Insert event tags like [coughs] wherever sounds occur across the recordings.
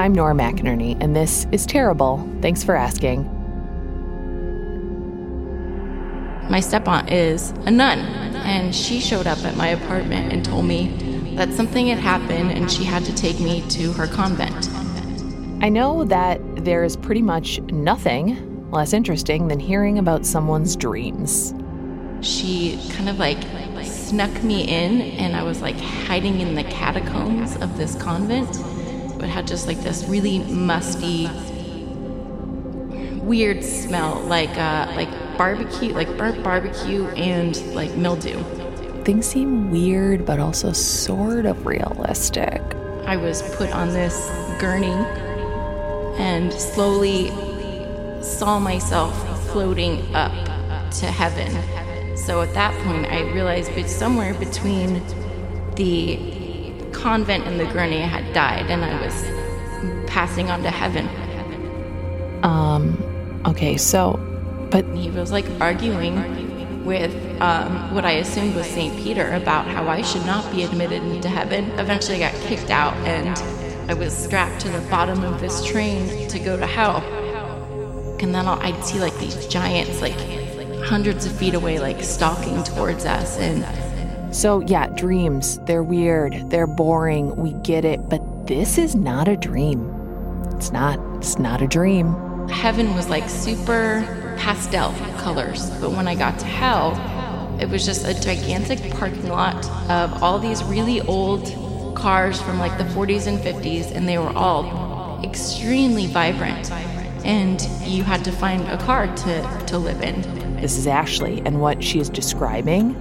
I'm Nora McInerny, and this is Terrible. Thanks for asking. My step-aunt is a nun, and she showed up at my apartment and told me that something had happened and she had to take me to her convent. I know that there is pretty much nothing less interesting than hearing about someone's dreams. She kind of like snuck me in, and I was like hiding in the catacombs of this convent. Had just like this really musty, weird smell, like uh, like barbecue, like burnt barbecue and like mildew. Things seem weird, but also sort of realistic. I was put on this gurney and slowly saw myself floating up to heaven so at that point, I realized it's somewhere between the convent and the gurney, had died and I was passing on to heaven. Um, okay, so, but. He was like arguing with um, what I assumed was St. Peter about how I should not be admitted into heaven. Eventually, I got kicked out and I was strapped to the bottom of this train to go to hell. And then I'd see like these giants, like hundreds of feet away, like stalking towards us. And so, yeah, dreams, they're weird, they're boring, we get it, but this is not a dream. It's not, it's not a dream. Heaven was like super pastel colors, but when I got to hell, it was just a gigantic parking lot of all these really old cars from like the 40s and 50s, and they were all extremely vibrant. And you had to find a car to, to live in. This is Ashley, and what she is describing,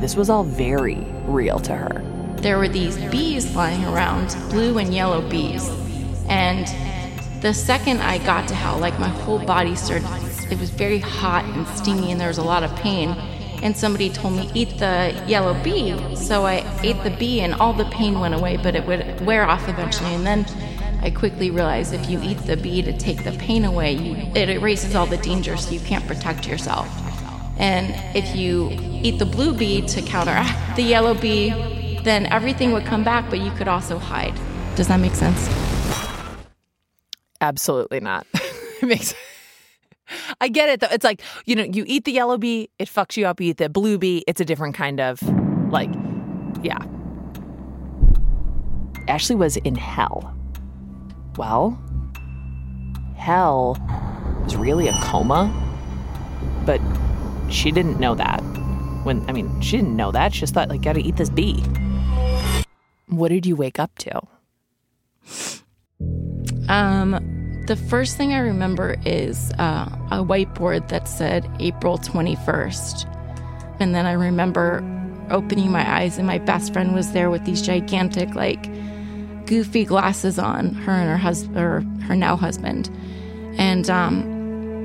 this was all very real to her. There were these bees flying around, blue and yellow bees. And the second I got to hell, like my whole body started, it was very hot and steamy, and there was a lot of pain. And somebody told me, eat the yellow bee. So I ate the bee, and all the pain went away, but it would wear off eventually. And then I quickly realized if you eat the bee to take the pain away, you, it erases all the danger so you can't protect yourself. And if you eat the blue bee to counteract the yellow bee, then everything would come back, but you could also hide. Does that make sense? Absolutely not. [laughs] it makes [laughs] I get it though. It's like, you know, you eat the yellow bee, it fucks you up. You eat the blue bee, it's a different kind of like yeah. Ashley was in hell well, hell was really a coma, but she didn't know that. When I mean, she didn't know that. She just thought like, gotta eat this bee. What did you wake up to? Um, the first thing I remember is uh, a whiteboard that said April 21st. And then I remember opening my eyes, and my best friend was there with these gigantic, like, goofy glasses on, her and her husband, or her now husband. And um,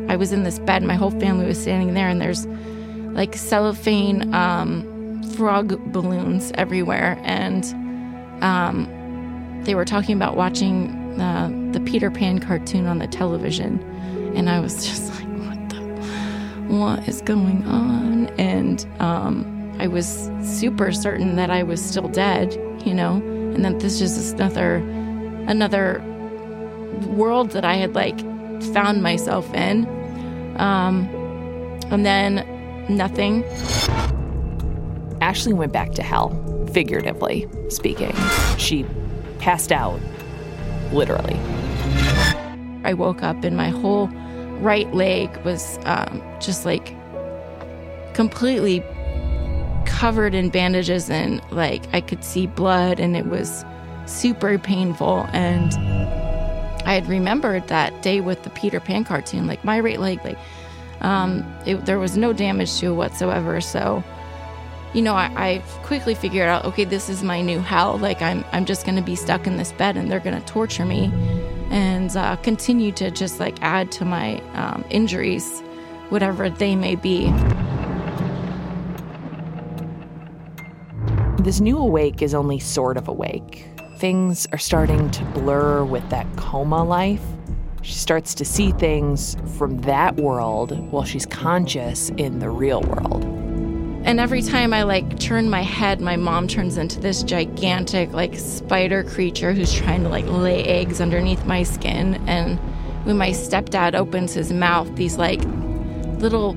I was in this bed, my whole family was standing there, and there's like cellophane um, frog balloons everywhere. And um, they were talking about watching uh, the Peter Pan cartoon on the television. And I was [laughs] just like, what the, what is going on? And um, I was super certain that I was still dead, you know? and that this is just another another world that I had like found myself in. Um, and then nothing. Ashley went back to hell, figuratively speaking. She passed out, literally. I woke up and my whole right leg was um, just like completely covered in bandages and like I could see blood and it was super painful and I had remembered that day with the Peter Pan cartoon like my right leg like um, it, there was no damage to it whatsoever so you know I, I quickly figured out okay this is my new hell like I'm I'm just gonna be stuck in this bed and they're gonna torture me and uh, continue to just like add to my um, injuries whatever they may be. This new awake is only sort of awake. Things are starting to blur with that coma life. She starts to see things from that world while she's conscious in the real world. and every time I like turn my head, my mom turns into this gigantic like spider creature who's trying to like lay eggs underneath my skin. And when my stepdad opens his mouth, these like little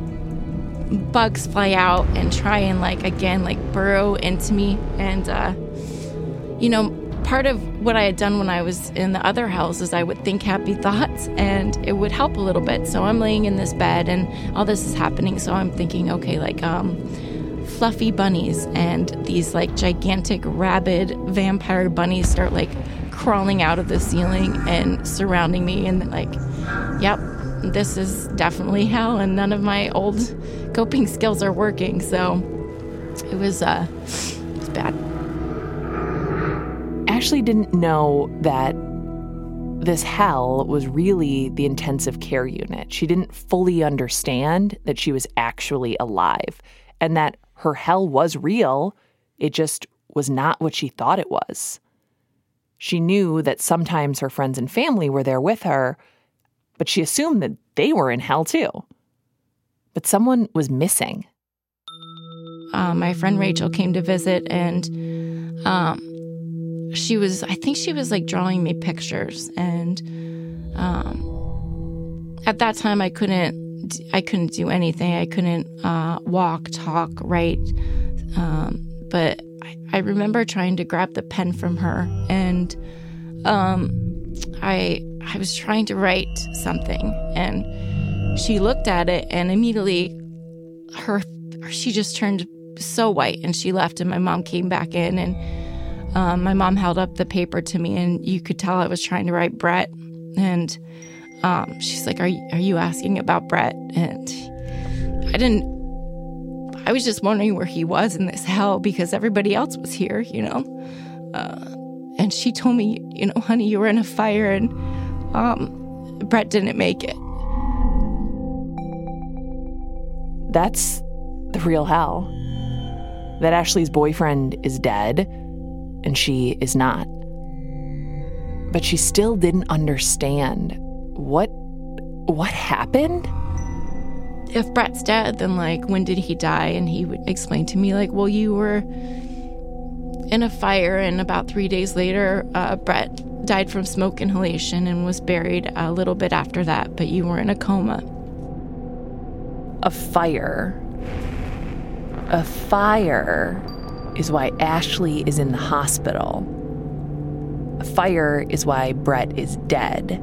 bugs fly out and try and like again like burrow into me. And uh, you know, part of what I had done when I was in the other house is I would think happy thoughts and it would help a little bit. So I'm laying in this bed and all this is happening. So I'm thinking, okay, like um fluffy bunnies and these like gigantic rabid vampire bunnies start like crawling out of the ceiling and surrounding me and like yep this is definitely hell and none of my old coping skills are working so it was uh it was bad ashley didn't know that this hell was really the intensive care unit she didn't fully understand that she was actually alive and that her hell was real, it just was not what she thought it was. She knew that sometimes her friends and family were there with her, but she assumed that they were in hell too. But someone was missing. Uh, my friend Rachel came to visit, and um, she was, I think she was like drawing me pictures. And um, at that time, I couldn't I couldn't do anything. I couldn't uh, walk, talk, write. Um, but I, I, remember trying to grab the pen from her, and um, I I was trying to write something, and she looked at it, and immediately her she just turned so white, and she left, and my mom came back in, and um, my mom held up the paper to me, and you could tell I was trying to write Brett, and um, she's like, are, are you asking about Brett? And I didn't, I was just wondering where he was in this hell because everybody else was here, you know? Uh, and she told me, you know, honey, you were in a fire and um, Brett didn't make it. That's the real hell. That Ashley's boyfriend is dead and she is not. But she still didn't understand what what happened? If Brett's dead, then like when did he die? And he would explain to me like, well, you were in a fire, and about three days later, uh, Brett died from smoke inhalation and was buried a little bit after that. But you were in a coma. A fire. A fire is why Ashley is in the hospital. A fire is why Brett is dead.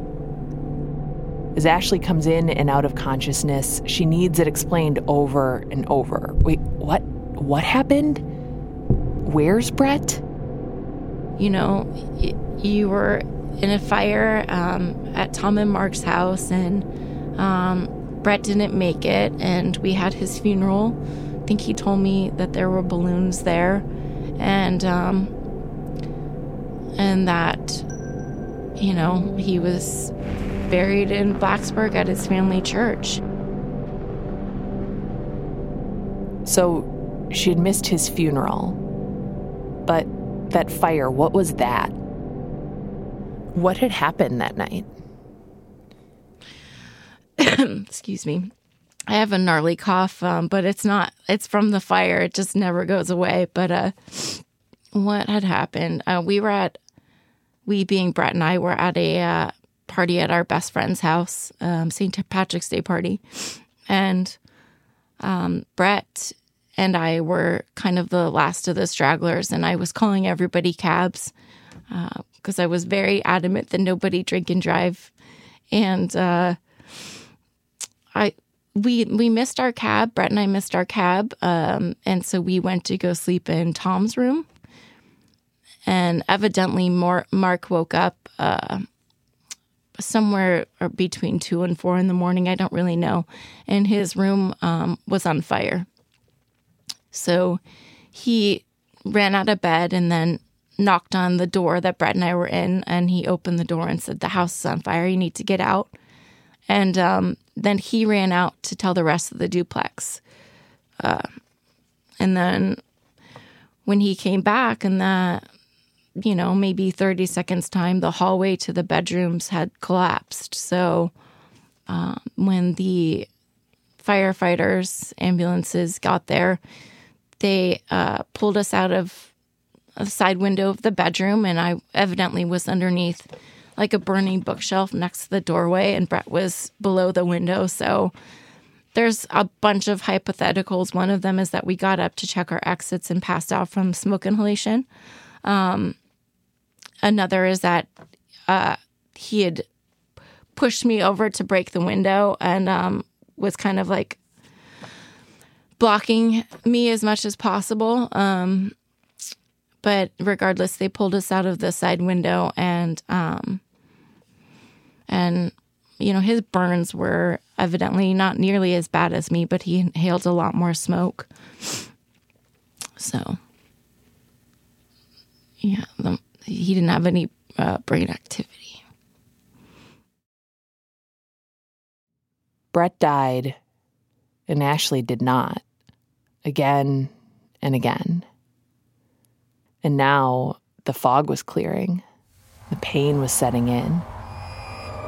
As Ashley comes in and out of consciousness, she needs it explained over and over. Wait, what? What happened? Where's Brett? You know, you were in a fire um, at Tom and Mark's house, and um, Brett didn't make it, and we had his funeral. I think he told me that there were balloons there, and um, and that you know he was buried in Blacksburg at his family church. So she had missed his funeral. But that fire, what was that? What had happened that night? [coughs] Excuse me. I have a gnarly cough, um, but it's not, it's from the fire. It just never goes away. But uh, what had happened? Uh, we were at, we being Brett and I were at a uh, party at our best friend's house, um, St. Patrick's Day party. And um, Brett and I were kind of the last of the stragglers, and I was calling everybody cabs because uh, I was very adamant that nobody drink and drive. And uh, I we we missed our cab. Brett and I missed our cab, um, and so we went to go sleep in Tom's room. And evidently, Mark woke up uh, somewhere between two and four in the morning. I don't really know. And his room um, was on fire. So he ran out of bed and then knocked on the door that Brett and I were in. And he opened the door and said, The house is on fire. You need to get out. And um, then he ran out to tell the rest of the duplex. Uh, and then when he came back and that you know, maybe 30 seconds time, the hallway to the bedrooms had collapsed. So um, when the firefighters, ambulances got there, they uh, pulled us out of a side window of the bedroom, and I evidently was underneath like a burning bookshelf next to the doorway, and Brett was below the window. So there's a bunch of hypotheticals. One of them is that we got up to check our exits and passed out from smoke inhalation. Um, another is that uh, he had pushed me over to break the window and um, was kind of like blocking me as much as possible. Um, but regardless, they pulled us out of the side window and um, and you know his burns were evidently not nearly as bad as me, but he inhaled a lot more smoke. So yeah, the, he didn't have any uh, brain activity. Brett died, and Ashley did not, again and again. And now the fog was clearing, the pain was setting in.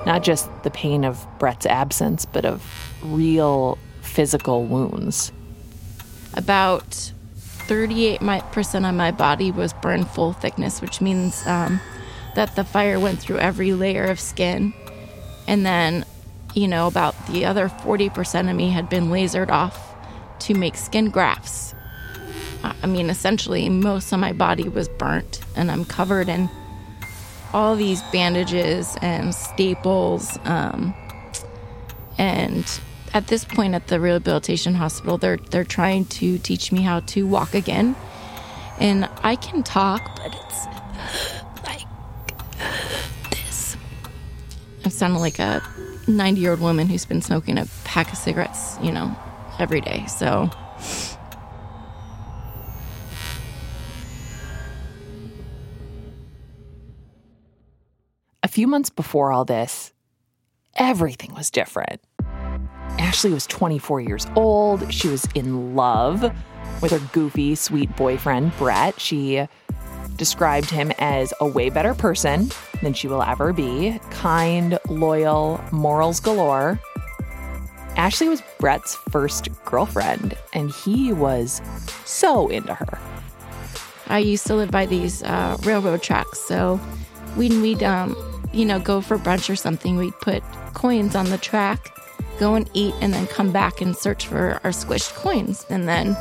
Not just the pain of Brett's absence, but of real physical wounds. About 38% of my body was burned full thickness, which means um, that the fire went through every layer of skin. And then, you know, about the other 40% of me had been lasered off to make skin grafts. I mean, essentially, most of my body was burnt, and I'm covered in all these bandages and staples. Um, and at this point at the rehabilitation hospital, they're they're trying to teach me how to walk again, and I can talk, but it's [sighs] like [sighs] this. I sound like a 90 year old woman who's been smoking a pack of cigarettes, you know, every day. So. Few months before all this, everything was different. Ashley was 24 years old. She was in love with her goofy, sweet boyfriend, Brett. She described him as a way better person than she will ever be kind, loyal, morals galore. Ashley was Brett's first girlfriend, and he was so into her. I used to live by these uh, railroad tracks, so we'd, um, you know, go for brunch or something, we'd put coins on the track, go and eat, and then come back and search for our squished coins. And then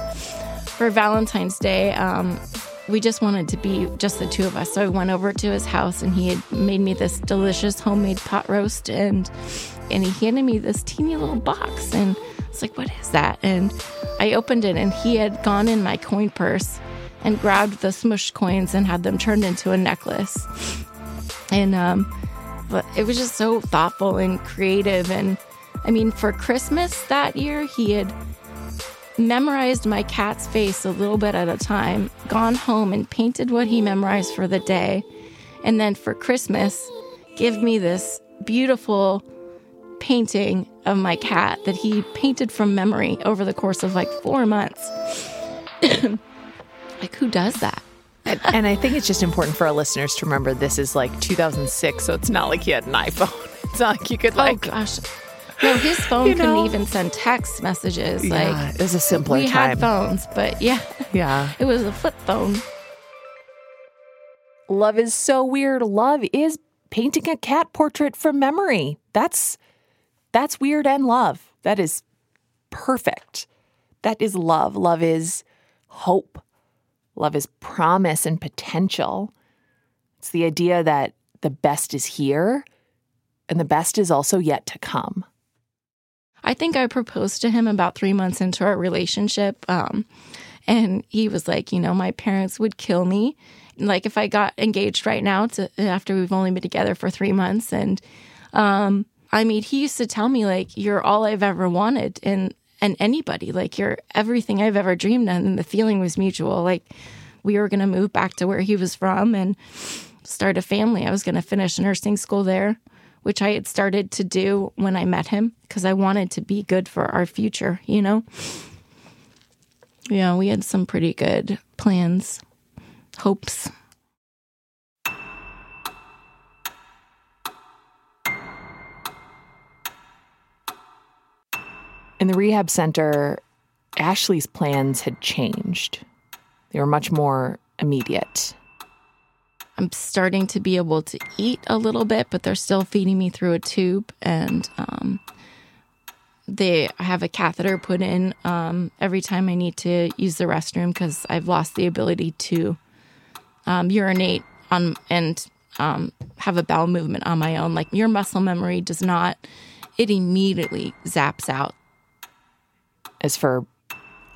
for Valentine's Day, um, we just wanted to be just the two of us. So I went over to his house, and he had made me this delicious homemade pot roast, and and he handed me this teeny little box, and it's like, what is that? And I opened it, and he had gone in my coin purse and grabbed the smushed coins and had them turned into a necklace. And um, but it was just so thoughtful and creative. And I mean, for Christmas that year, he had memorized my cat's face a little bit at a time, gone home and painted what he memorized for the day. And then for Christmas, give me this beautiful painting of my cat that he painted from memory over the course of like four months. [coughs] like, who does that? [laughs] and, I think it's just important for our listeners to remember this is like 2006, so it's not like he had an iPhone. [laughs] It's not like you could oh, like. oh gosh. No, his [laughs] phone You couldn't even send text messages. Yeah, like it was a simpler we time. had phones, but yeah, Yeah. it was a flip phone. Love is so weird. Love is painting a cat portrait from memory. That's that's weird and love. That is perfect. That is love. Love is hope. Love is promise and potential. It's the idea that the best is here and the best is also yet to come. I think I proposed to him about three months into our relationship. Um, and he was like, you know, my parents would kill me. Like if I got engaged right now to after we've only been together for three months. And um, I mean, he used to tell me like, you're all I've ever wanted and and anybody, like you're everything I've ever dreamed of. And the feeling was mutual. Like we were gonna move back to where he was from and start a family. I was gonna finish nursing school there which I had started to do when I met him because I wanted to be good for our future, you know? Yeah, we had some pretty good plans, hopes. In the rehab center, Ashley's plans had changed. They were much more immediate. I'm starting to be able to eat a little bit, but they're still feeding me through a tube. And um, they have a catheter put in um, every time I need to use the restroom because I've lost the ability to um, urinate on and um, have a bowel movement on my own. Like your muscle memory does not, it immediately zaps out. As for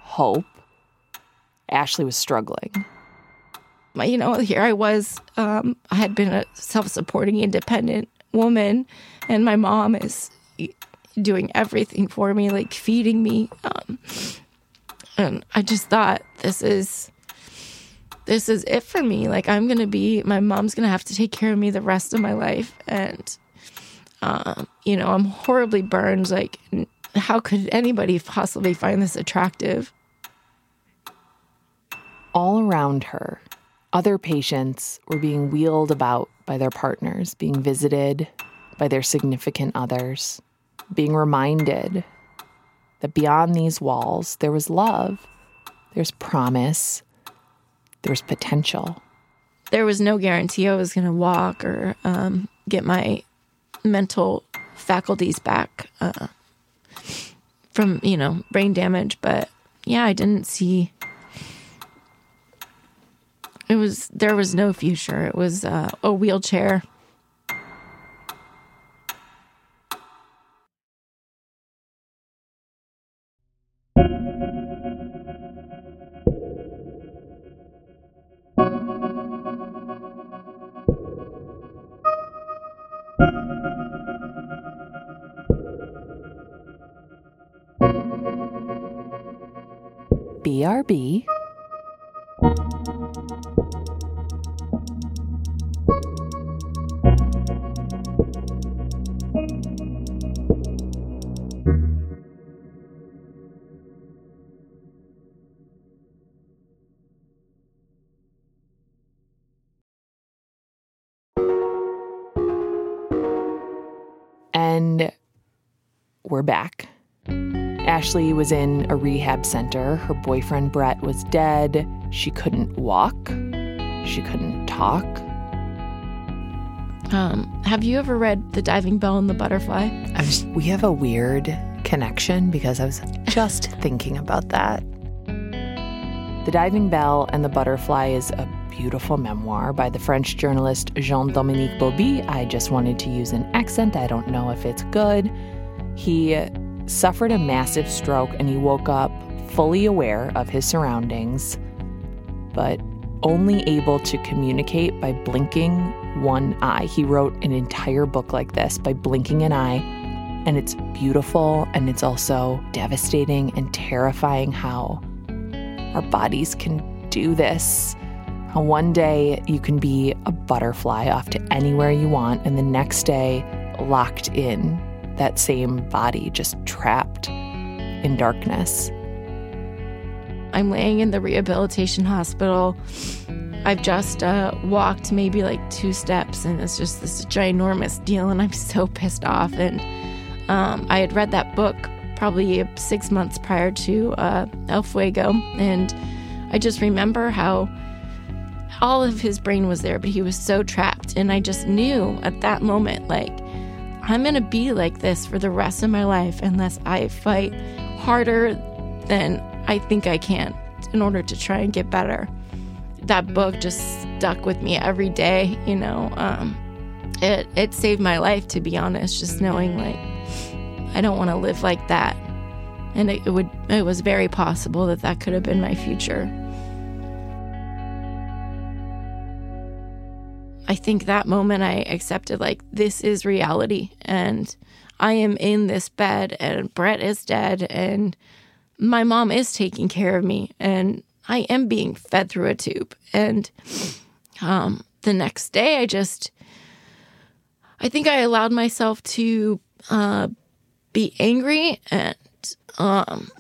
hope, Ashley was struggling. You know, here I was, um, I had been a self supporting, independent woman, and my mom is doing everything for me, like feeding me. Um, and I just thought, this is this is it for me. Like I'm gonna be my mom's gonna have to take care of me the rest of my life, and um, you know I'm horribly burned. Like how could anybody possibly find this attractive? All around her, other patients were being wheeled about by their partners, being visited by their significant others, being reminded that beyond these walls there was love, there's promise, there's potential. There was no guarantee I was going to walk or um, get my mental faculties back uh, from, you know, brain damage. But yeah, I didn't see. It was, there was no future. It was uh, a wheelchair BRB. Ashley was in a rehab center. Her boyfriend Brett was dead. She couldn't walk. She couldn't talk. Um, have you ever read The Diving Bell and the Butterfly? We have a weird connection because I was [laughs] just thinking about that. The Diving Bell and the Butterfly is a beautiful memoir by the French journalist Jean Dominique Bauby. I just wanted to use an accent. I don't know if it's good. He suffered a massive stroke and he woke up fully aware of his surroundings, but only able to communicate by blinking one eye. He wrote an entire book like this by blinking an eye, and it's beautiful and it's also devastating and terrifying how our bodies can do this. How one day you can be a butterfly off to anywhere you want, and the next day locked in that same body just trapped in darkness. I'm laying in the rehabilitation hospital. I've just uh, walked maybe like two steps, and it's just this ginormous deal, and I'm so pissed off. And um, I had read that book probably six months prior to uh, El Fuego, and I just remember how all of his brain was there, but he was so trapped. And I just knew at that moment, like, I'm going to be like this for the rest of my life unless I fight harder than I think I can in order to try and get better. That book just stuck with me every day, you know. Um, it it saved my life to be honest, just knowing like I don't want to live like that. And it, it would it was very possible that that could have been my future. I think that moment I accepted like this is reality and I am in this bed and Brett is dead and my mom is taking care of me and I am being fed through a tube. And um, the next day, I just, I think I allowed myself to uh, be angry and um,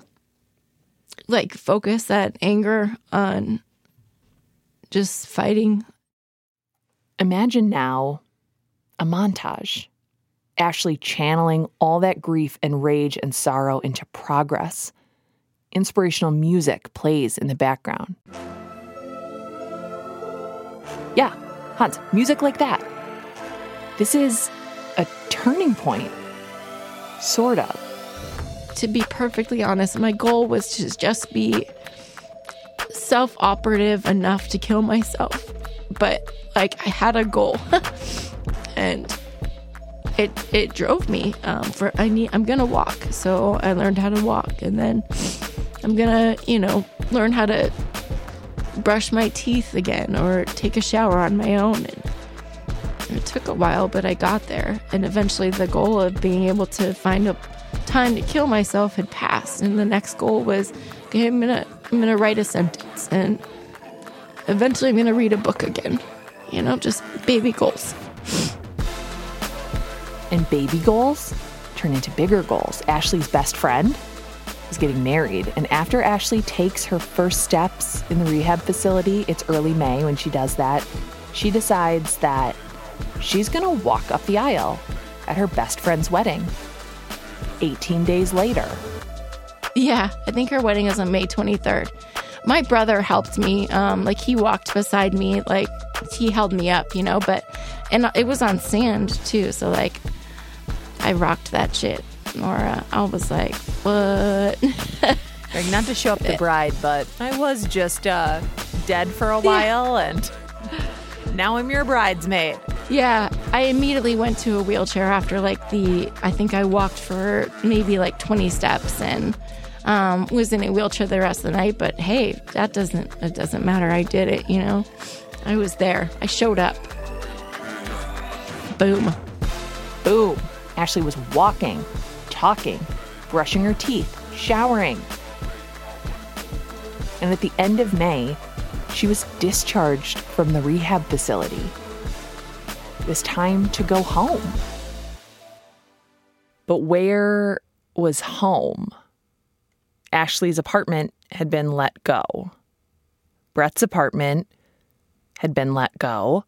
like focus that anger on just fighting Imagine now a montage. Ashley channeling all that grief and rage and sorrow into progress, inspirational music plays in the background. Yeah, Hans, music like that. This is a turning point. Sort of. To be perfectly honest, my goal was to just be self operative enough to kill myself. But like I had a goal. [laughs] and it it drove me um, for I need I'm gonna walk. So I learned how to walk. And then I'm gonna you know learn how to brush my teeth again or take a shower on my own. And it took a while but I got there. And eventually the goal of being able to find a time to kill myself had passed. And the next goal was okay I'm gonna I'm gonna write a sentence. And eventually I'm gonna read a book again you know just baby goals and baby goals turn into bigger goals. Ashley's best friend is getting married. And after Ashley takes her first steps in the rehab facility, it's early May when she does that, she decides that she's going to walk up the aisle at her best friend's wedding 18 days later. Yeah, I think her wedding is on May 23rd. My brother helped me. Um, like he walked beside me, like he held me up, you know, but and it was on sand too. So like I rocked that shit. Nora, I was like, what? [laughs] like, not to show up the bride, but I was just uh, dead for a while yeah. and now I'm your bridesmaid. Yeah, I immediately went to a wheelchair after like the, I think I walked for maybe like 20 steps and um, was in a wheelchair the rest of the night. But hey, that doesn't, it doesn't matter. I did it, you know? I was there. I showed up. Boom. Boom. Ashley was walking, talking, brushing her teeth, showering. And at the end of May, she was discharged from the rehab facility. It was time to go home. But where was home? Ashley's apartment had been let go. Brett's apartment had been let go.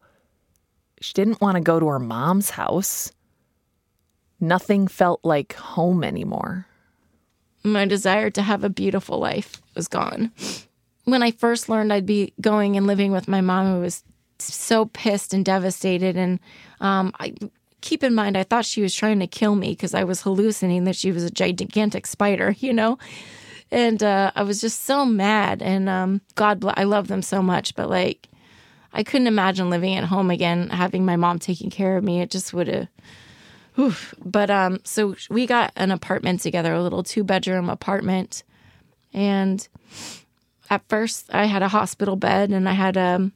She didn't want to go to her mom's house. Nothing felt like home anymore. My desire to have a beautiful life was gone. When I first learned I'd be going and living with my mom, I was so pissed and devastated. And um, I keep in mind, I thought she was trying to kill me because I was hallucinating that she was a gigantic spider, [laughs] you know? And uh, I was just so mad. And um, God bless, I love them so much, but like, I couldn't imagine living at home again, having my mom taking care of me. It just would have. But um, so we got an apartment together, a little two bedroom apartment, and at first I had a hospital bed and I had a um,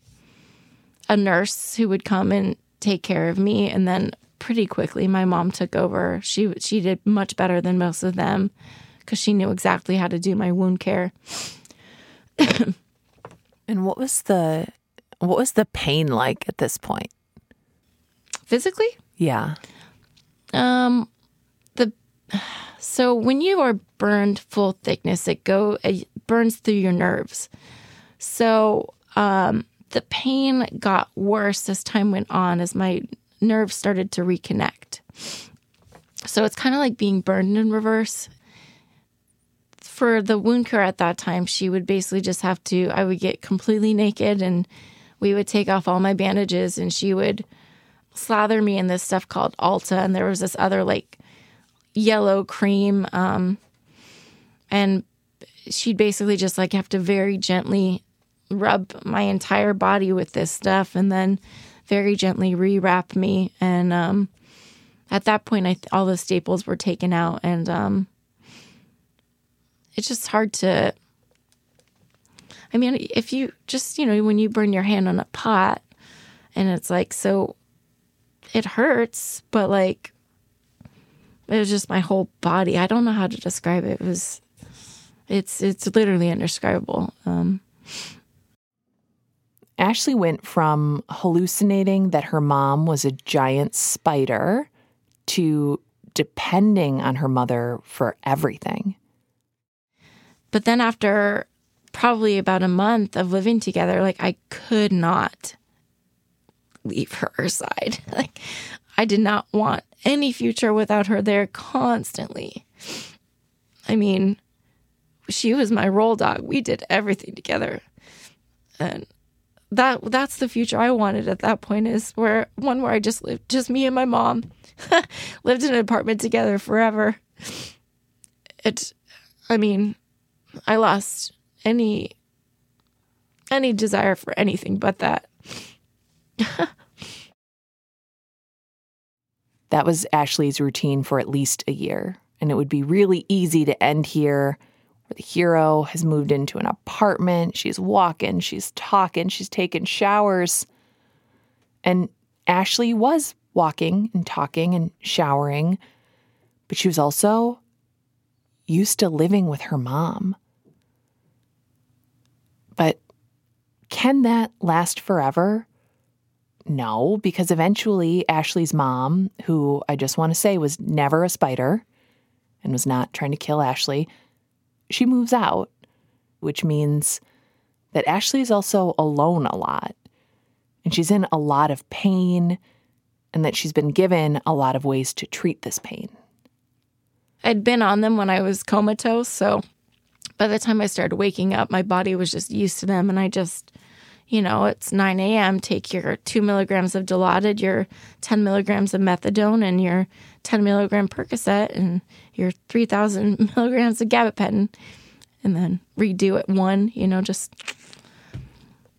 a nurse who would come and take care of me, and then pretty quickly my mom took over. She she did much better than most of them because she knew exactly how to do my wound care. and what was the what was the pain like at this point? Physically? Yeah. Um, the so when you are burned full thickness, it go it burns through your nerves. So um, the pain got worse as time went on, as my nerves started to reconnect. So it's kind of like being burned in reverse. For the wound care at that time, she would basically just have to, I would get completely naked and we would take off all my bandages and she would slather me in this stuff called Alta, and there was this other like yellow cream. Um, and she'd basically just like have to very gently rub my entire body with this stuff and then very gently rewrap me. And um, at that point, I th- all the staples were taken out, and um, it's just hard to. I mean, if you just, you know, when you burn your hand on a pot and it's like so it hurts, but like it was just my whole body. I don't know how to describe it. It was it's it's literally indescribable. Um, Ashley went from hallucinating that her mom was a giant spider to depending on her mother for everything. But then after probably about a month of living together, like I could not leave her side. [laughs] Like, I did not want any future without her there constantly. I mean, she was my roll dog. We did everything together. And that that's the future I wanted at that point is where one where I just lived just me and my mom [laughs] lived in an apartment together forever. It I mean, I lost any any desire for anything but that. [laughs] that was Ashley's routine for at least a year, and it would be really easy to end here where the hero has moved into an apartment. She's walking, she's talking, she's taking showers. And Ashley was walking and talking and showering, but she was also used to living with her mom. But can that last forever? No, because eventually Ashley's mom, who I just want to say was never a spider and was not trying to kill Ashley, she moves out, which means that Ashley is also alone a lot. And she's in a lot of pain, and that she's been given a lot of ways to treat this pain. I'd been on them when I was comatose, so by the time I started waking up, my body was just used to them, and I just you know, it's 9 a.m., take your two milligrams of Dilaudid, your 10 milligrams of methadone, and your 10 milligram Percocet, and your 3,000 [laughs] milligrams of gabapentin, and then redo it one, you know, just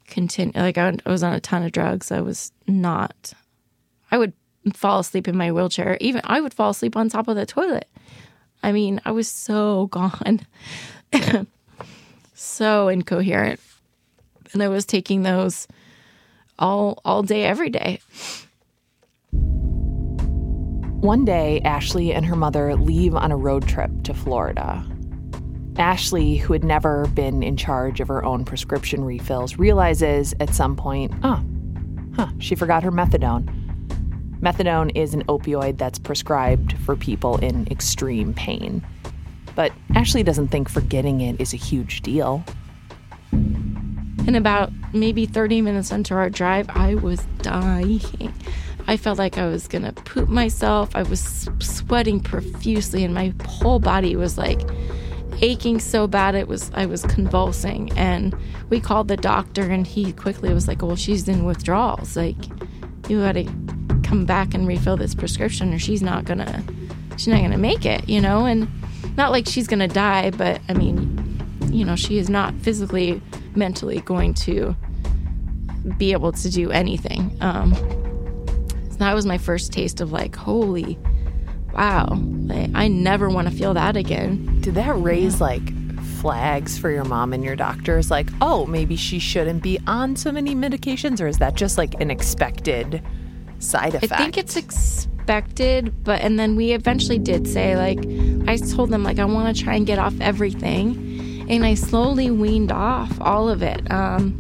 continue. Like, I was on a ton of drugs. I was not, I would fall asleep in my wheelchair. Even I would fall asleep on top of the toilet. I mean, I was so [laughs] gone, [laughs] so incoherent and I was taking those all all day every day. One day, Ashley and her mother leave on a road trip to Florida. Ashley, who had never been in charge of her own prescription refills, realizes at some point, oh, huh, she forgot her methadone. Methadone is an opioid that's prescribed for people in extreme pain. But Ashley doesn't think forgetting it is a huge deal. And about maybe 30 minutes into our drive, I was dying. I felt like I was gonna poop myself. I was sweating profusely, and my whole body was like aching so bad it was I was convulsing. And we called the doctor, and he quickly was like, "Well, she's in withdrawals. Like, you got to come back and refill this prescription, or she's not gonna she's not gonna make it." You know, and not like she's gonna die, but I mean, you know, she is not physically mentally going to be able to do anything. Um, so that was my first taste of like, holy, wow, I, I never want to feel that again. Did that raise like flags for your mom and your doctors? Like, oh, maybe she shouldn't be on so many medications, or is that just like an expected side effect? I think it's expected, but and then we eventually did say like, I told them like I want to try and get off everything and I slowly weaned off all of it. Um,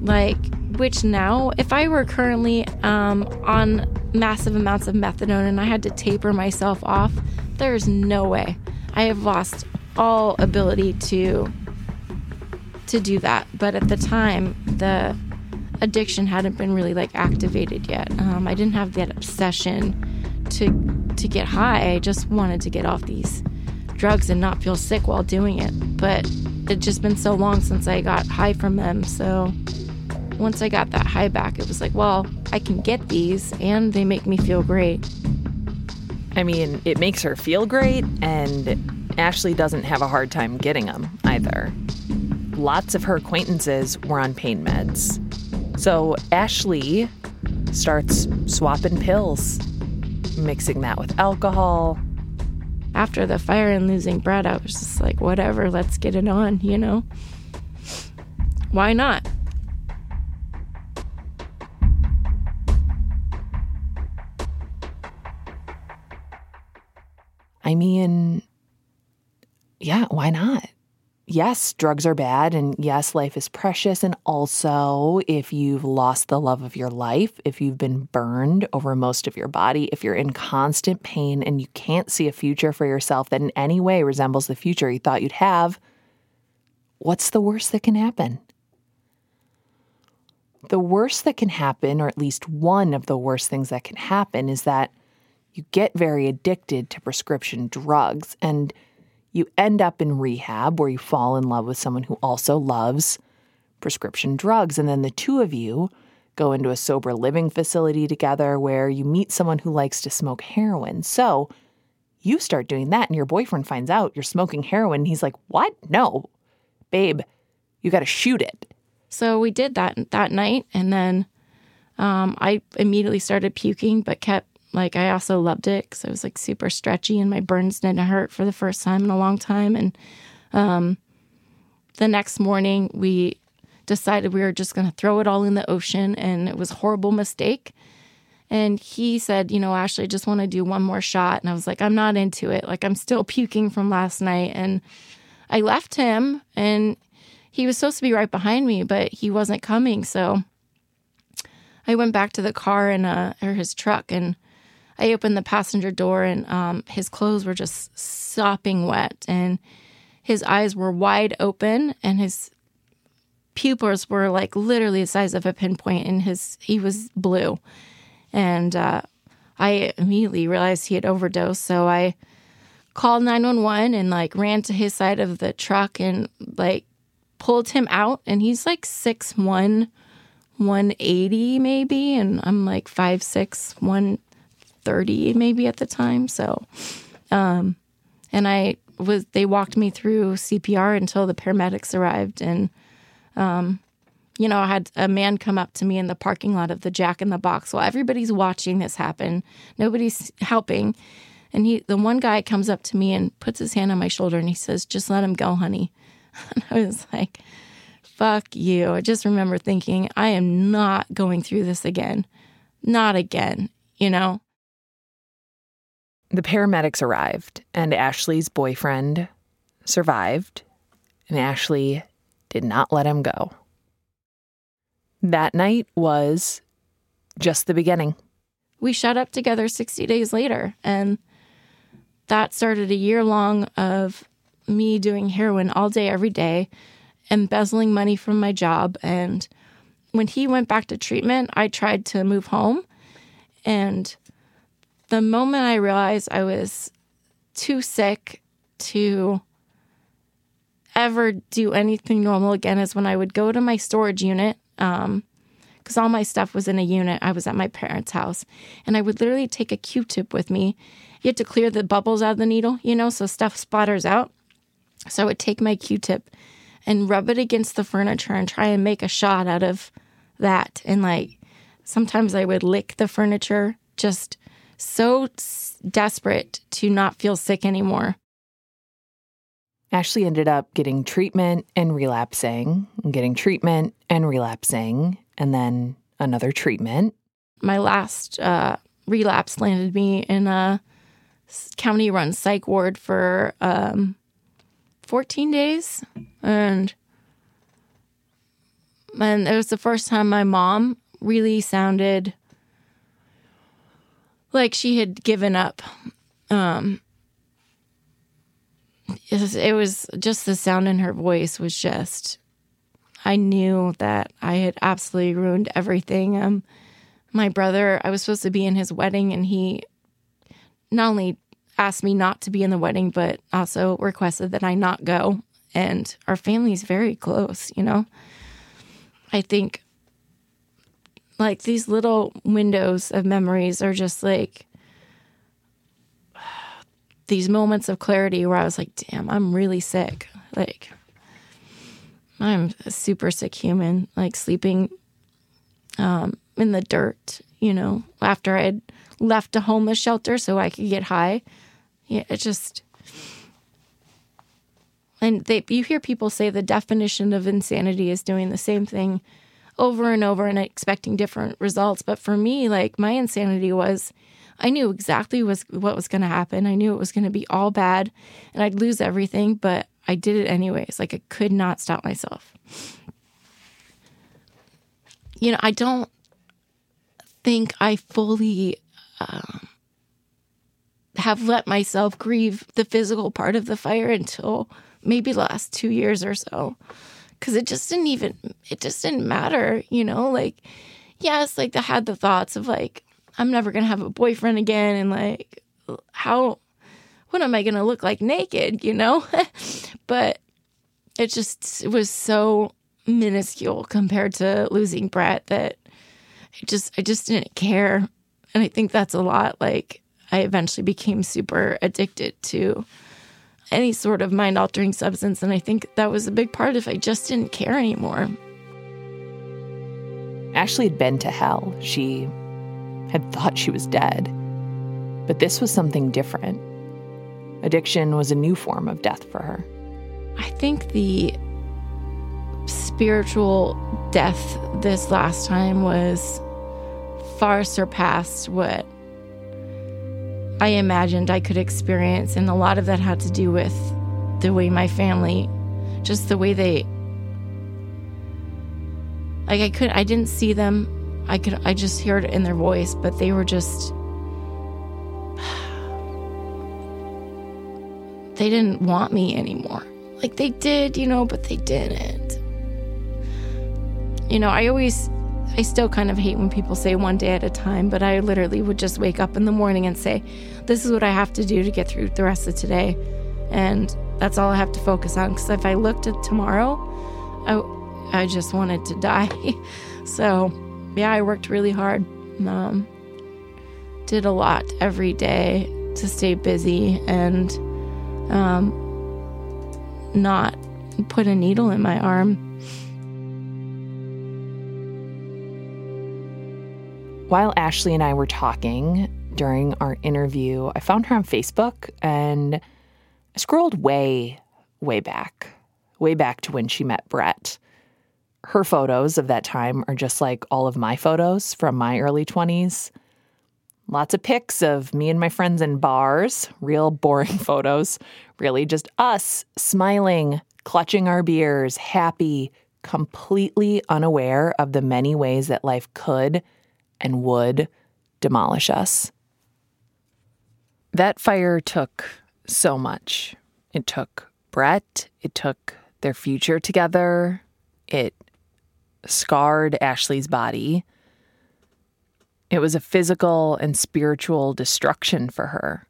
like, which now, if I were currently um, on massive amounts of methadone and I had to taper myself off, there's no way. I have lost all ability to to do that. But at the time, the addiction hadn't been really like activated yet. Um, I didn't have that obsession to to get high. I just wanted to get off these drugs and not feel sick while doing it. But it'd just been so long since I got high from them. So once I got that high back, it was like, well, I can get these and they make me feel great. I mean, it makes her feel great, and Ashley doesn't have a hard time getting them either. Lots of her acquaintances were on pain meds. So Ashley starts swapping pills, mixing that with alcohol, after the fire and losing Brett, I was just like, whatever, let's get it on, you know? Why not? I mean, yeah, why not? Yes, drugs are bad, and yes, life is precious. And also, if you've lost the love of your life, if you've been burned over most of your body, if you're in constant pain and you can't see a future for yourself that in any way resembles the future you thought you'd have, what's the worst that can happen? The worst that can happen, or at least one of the worst things that can happen, is that you get very addicted to prescription drugs and You end up in rehab where you fall in love with someone who also loves prescription drugs. And then the two of you go into a sober living facility together where you meet someone who likes to smoke heroin. So you start doing that, and your boyfriend finds out you're smoking heroin. And He's like, What? No, babe, you got to shoot it. So we did that that night, and then um, I immediately started puking, but kept like I also loved it because it was like super stretchy and my burns didn't hurt for the first time in a long time. And um, the next morning, we decided we were just going to throw it all in the ocean, and it was a horrible mistake. And he said, You know, Ashley, I just want to do one more shot. And I was like, I'm not into it. Like, I'm still puking from last night. And I left him, and he was supposed to be right behind me, but he wasn't coming. So I went back to the car and uh, or his truck, and I opened the passenger door, and um, his clothes were just sopping wet, and his eyes were wide open, and his pupils were like literally the size of a pinpoint, and his he was blue, and uh, I immediately realized he had overdosed, so I called 911 and like ran to his side of the truck and like pulled him out and he's like six one 180 maybe and i'm like five six 130 maybe at the time so um and i was they walked me through cpr until the paramedics arrived and um you know i had a man come up to me in the parking lot of the jack in the box while everybody's watching this happen nobody's helping and he the one guy comes up to me and puts his hand on my shoulder and he says just let him go honey [laughs] and i was like fuck you. I just remember thinking, I am not going through this again. Not again, you know? The paramedics arrived, and Ashley's boyfriend survived, and Ashley did not let him go. That night was just the beginning. We shut up together 60 days later, and that started a year long of me doing heroin all day, every day, embezzling money from my job. And when he went back to treatment, I tried to move home. And the moment I realized I was too sick to ever do anything normal again is when I would go to my storage unit. Um, because all my stuff was in a unit. I was at my parents' house, and I would literally take a Q-tip with me. You had to clear the bubbles out of the needle, you know, so stuff splatters out. So I would take my Q-tip and rub it against the furniture and try and make a shot out of that. And like sometimes I would lick the furniture, just so desperate to not feel sick anymore. Ashley ended up getting treatment and relapsing, and getting treatment and relapsing, and then another treatment. My last uh, relapse landed me in a county run psych ward for um, 14 days. And and it was the first time my mom really sounded like she had given up. Um, it was, it was just the sound in her voice was just. I knew that I had absolutely ruined everything. Um, my brother, I was supposed to be in his wedding, and he not only asked me not to be in the wedding, but also requested that I not go. And our family's very close, you know? I think like these little windows of memories are just like these moments of clarity where I was like, damn, I'm really sick. Like, I'm a super sick human, like sleeping um, in the dirt, you know, after I had left a homeless shelter so I could get high. Yeah, it just and they you hear people say the definition of insanity is doing the same thing over and over and expecting different results. But for me, like my insanity was I knew exactly was what was going to happen. I knew it was going to be all bad and I'd lose everything, but I did it anyways. Like I could not stop myself. You know, I don't think I fully um, have let myself grieve the physical part of the fire until maybe the last two years or so. Cause it just didn't even, it just didn't matter, you know? Like, yes, like I had the thoughts of like, I'm never gonna have a boyfriend again. And like, how, what am I to look like naked, you know? [laughs] but it just it was so minuscule compared to losing Brett that I just I just didn't care. And I think that's a lot like I eventually became super addicted to any sort of mind altering substance and I think that was a big part of it. I just didn't care anymore. Ashley had been to hell. She had thought she was dead. But this was something different. Addiction was a new form of death for her. I think the spiritual death this last time was far surpassed what I imagined I could experience. And a lot of that had to do with the way my family, just the way they, like I couldn't, I didn't see them. I could, I just heard it in their voice, but they were just, [sighs] they didn't want me anymore. Like they did, you know, but they didn't. You know, I always, I still kind of hate when people say one day at a time, but I literally would just wake up in the morning and say, this is what I have to do to get through the rest of today. And that's all I have to focus on. Because if I looked at tomorrow, I, I just wanted to die. [laughs] so, yeah, I worked really hard. Um, did a lot every day to stay busy and um, not put a needle in my arm. While Ashley and I were talking during our interview, I found her on Facebook and I scrolled way, way back, way back to when she met Brett. Her photos of that time are just like all of my photos from my early 20s. Lots of pics of me and my friends in bars, real boring [laughs] photos, really just us smiling, clutching our beers, happy, completely unaware of the many ways that life could and would demolish us. That fire took so much. It took Brett, it took their future together, it scarred Ashley's body. It was a physical and spiritual destruction for her.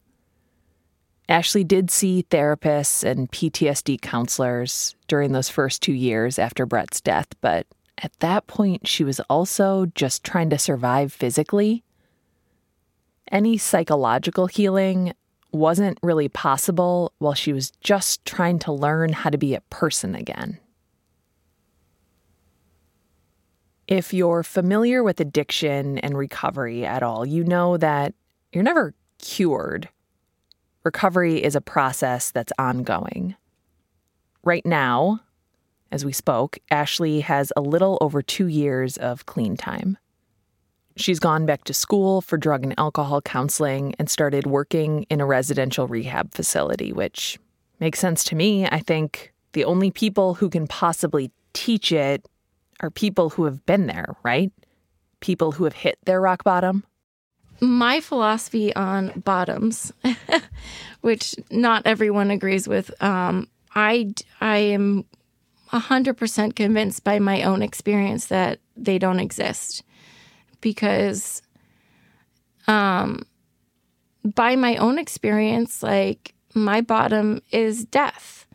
Ashley did see therapists and PTSD counselors during those first two years after Brett's death, but at that point, she was also just trying to survive physically. Any psychological healing wasn't really possible while she was just trying to learn how to be a person again. If you're familiar with addiction and recovery at all, you know that you're never cured. Recovery is a process that's ongoing. Right now, as we spoke, Ashley has a little over two years of clean time. She's gone back to school for drug and alcohol counseling and started working in a residential rehab facility, which makes sense to me. I think the only people who can possibly teach it are people who have been there, right? People who have hit their rock bottom. My philosophy on bottoms, [laughs] which not everyone agrees with, um, I, I am 100% convinced by my own experience that they don't exist. Because um, by my own experience, like my bottom is death.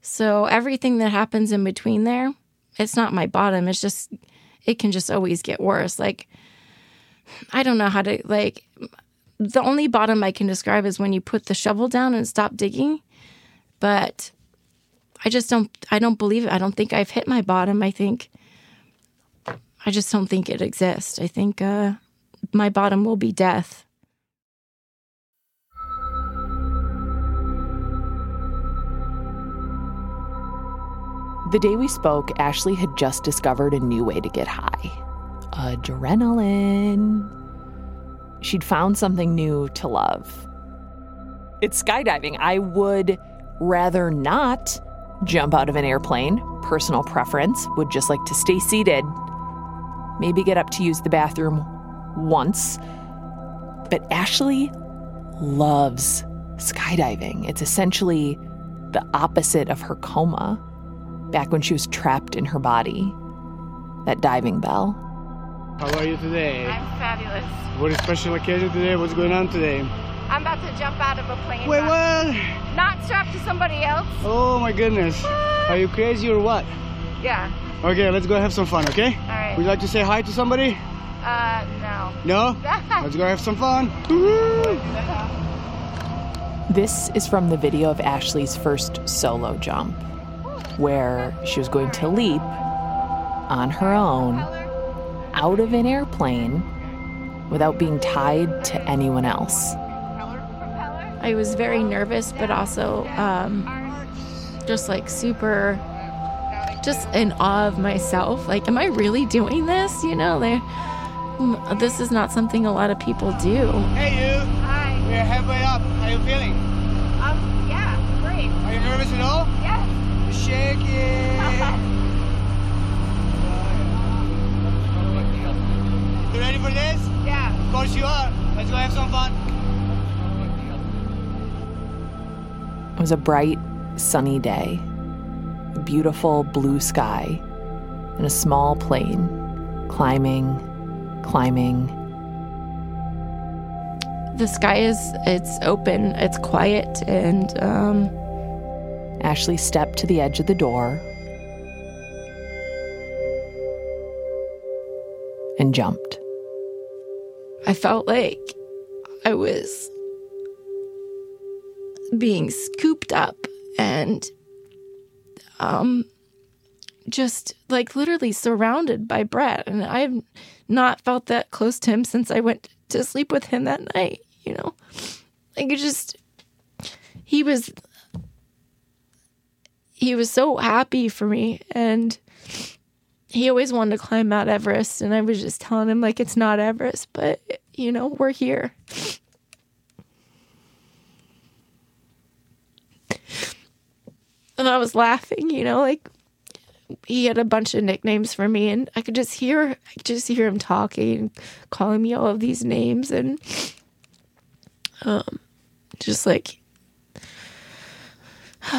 So everything that happens in between there, it's not my bottom. It's just, it can just always get worse. Like, I don't know how to, like, the only bottom I can describe is when you put the shovel down and stop digging. But I just don't I don't believe it. I don't think I've hit my bottom. I think I just don't think it exists. I think uh, my bottom will be death. The day we spoke, Ashley had just discovered a new way to get high adrenaline. She'd found something new to love. It's skydiving. I would rather not jump out of an airplane, personal preference, would just like to stay seated, maybe get up to use the bathroom once. But Ashley loves skydiving. It's essentially the opposite of her coma back when she was trapped in her body. That diving bell. How are you today? I'm fabulous. What a special occasion today? What's going on today? I'm about to jump out of a plane. Wait, not, what? Not strapped to somebody else. Oh my goodness. Are you crazy or what? Yeah. Okay, let's go have some fun, okay? All right. Would you like to say hi to somebody? Uh, no. No? [laughs] Let's go have some fun. This is from the video of Ashley's first solo jump, where she was going to leap on her own out of an airplane without being tied to anyone else. I was very nervous, but also um, just like super, just in awe of myself. Like, am I really doing this? You know, they, this is not something a lot of people do. Hey you, Hi. we're halfway up. How are you feeling? Um, yeah, great. Are you nervous at all? Yes. Shake it. [laughs] You ready for this? Yeah. Of course you are. Let's go have some fun. It was a bright, sunny day, a beautiful blue sky, and a small plane climbing, climbing. The sky is, it's open, it's quiet, and, um, Ashley stepped to the edge of the door and jumped. I felt like I was being scooped up and um just like literally surrounded by Brett and I've not felt that close to him since I went to sleep with him that night, you know. Like it just he was he was so happy for me and he always wanted to climb Mount Everest, and I was just telling him like it's not Everest, but you know we're here. And I was laughing, you know, like he had a bunch of nicknames for me, and I could just hear, I could just hear him talking, calling me all of these names, and um, just like. [sighs]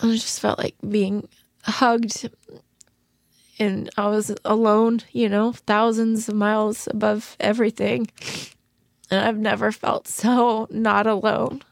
I just felt like being hugged and I was alone, you know, thousands of miles above everything. And I've never felt so not alone.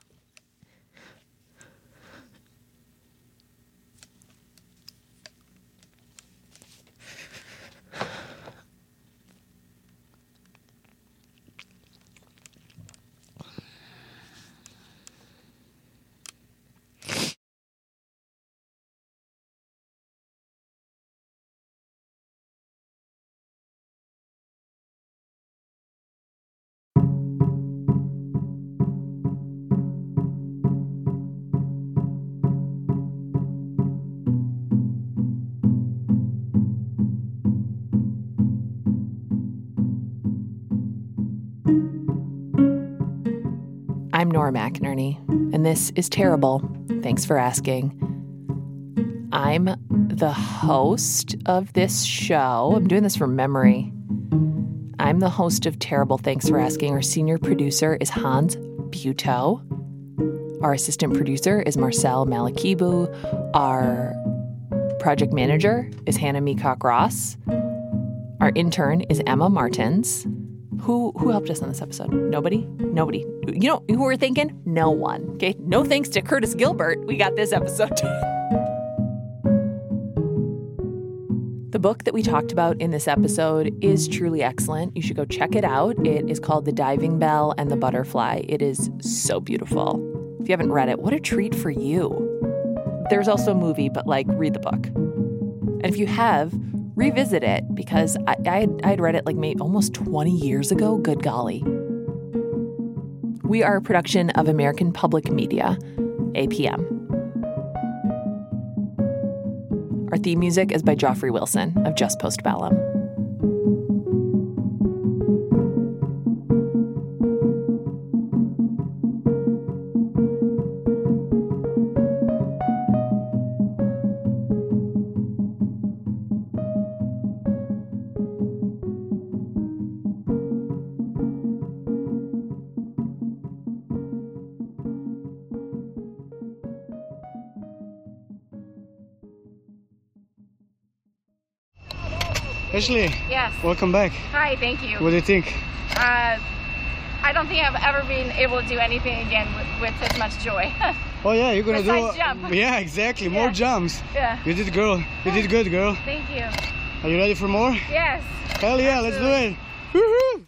Nora McInerney, and this is Terrible. Thanks for asking. I'm the host of this show. I'm doing this from memory. I'm the host of Terrible. Thanks for asking. Our senior producer is Hans Buetow. Our assistant producer is Marcel Malekebu. Our project manager is Hannah Meacock Ross. Our intern is Emma Martins. Who who helped us on this episode? Nobody? Nobody. You know who we're thinking? No one. Okay. No thanks to Curtis Gilbert. We got this episode. [laughs] the book that we talked about in this episode is truly excellent. You should go check it out. It is called The Diving Bell and the Butterfly. It is so beautiful. If you haven't read it, what a treat for you. There's also a movie, but like read the book. And if you have, revisit it because I, I, had, I had read it like maybe almost 20 years ago. Good golly. We are a production of American Public Media, APM. Our theme music is by Joffrey Wilson of Just Post Ashley, Yes. welcome back. Hi, thank you. What do you think? Uh, I don't think I've ever been able to do anything again with, with as much joy. [laughs] Oh yeah, you're gonna Besides do. jump. [laughs] Yeah, exactly. More Yeah. jumps. yeah. You did, girl. You did good, girl. Thank you. Are you ready for more? Yes. Hell yeah, let's do it. Woohoo!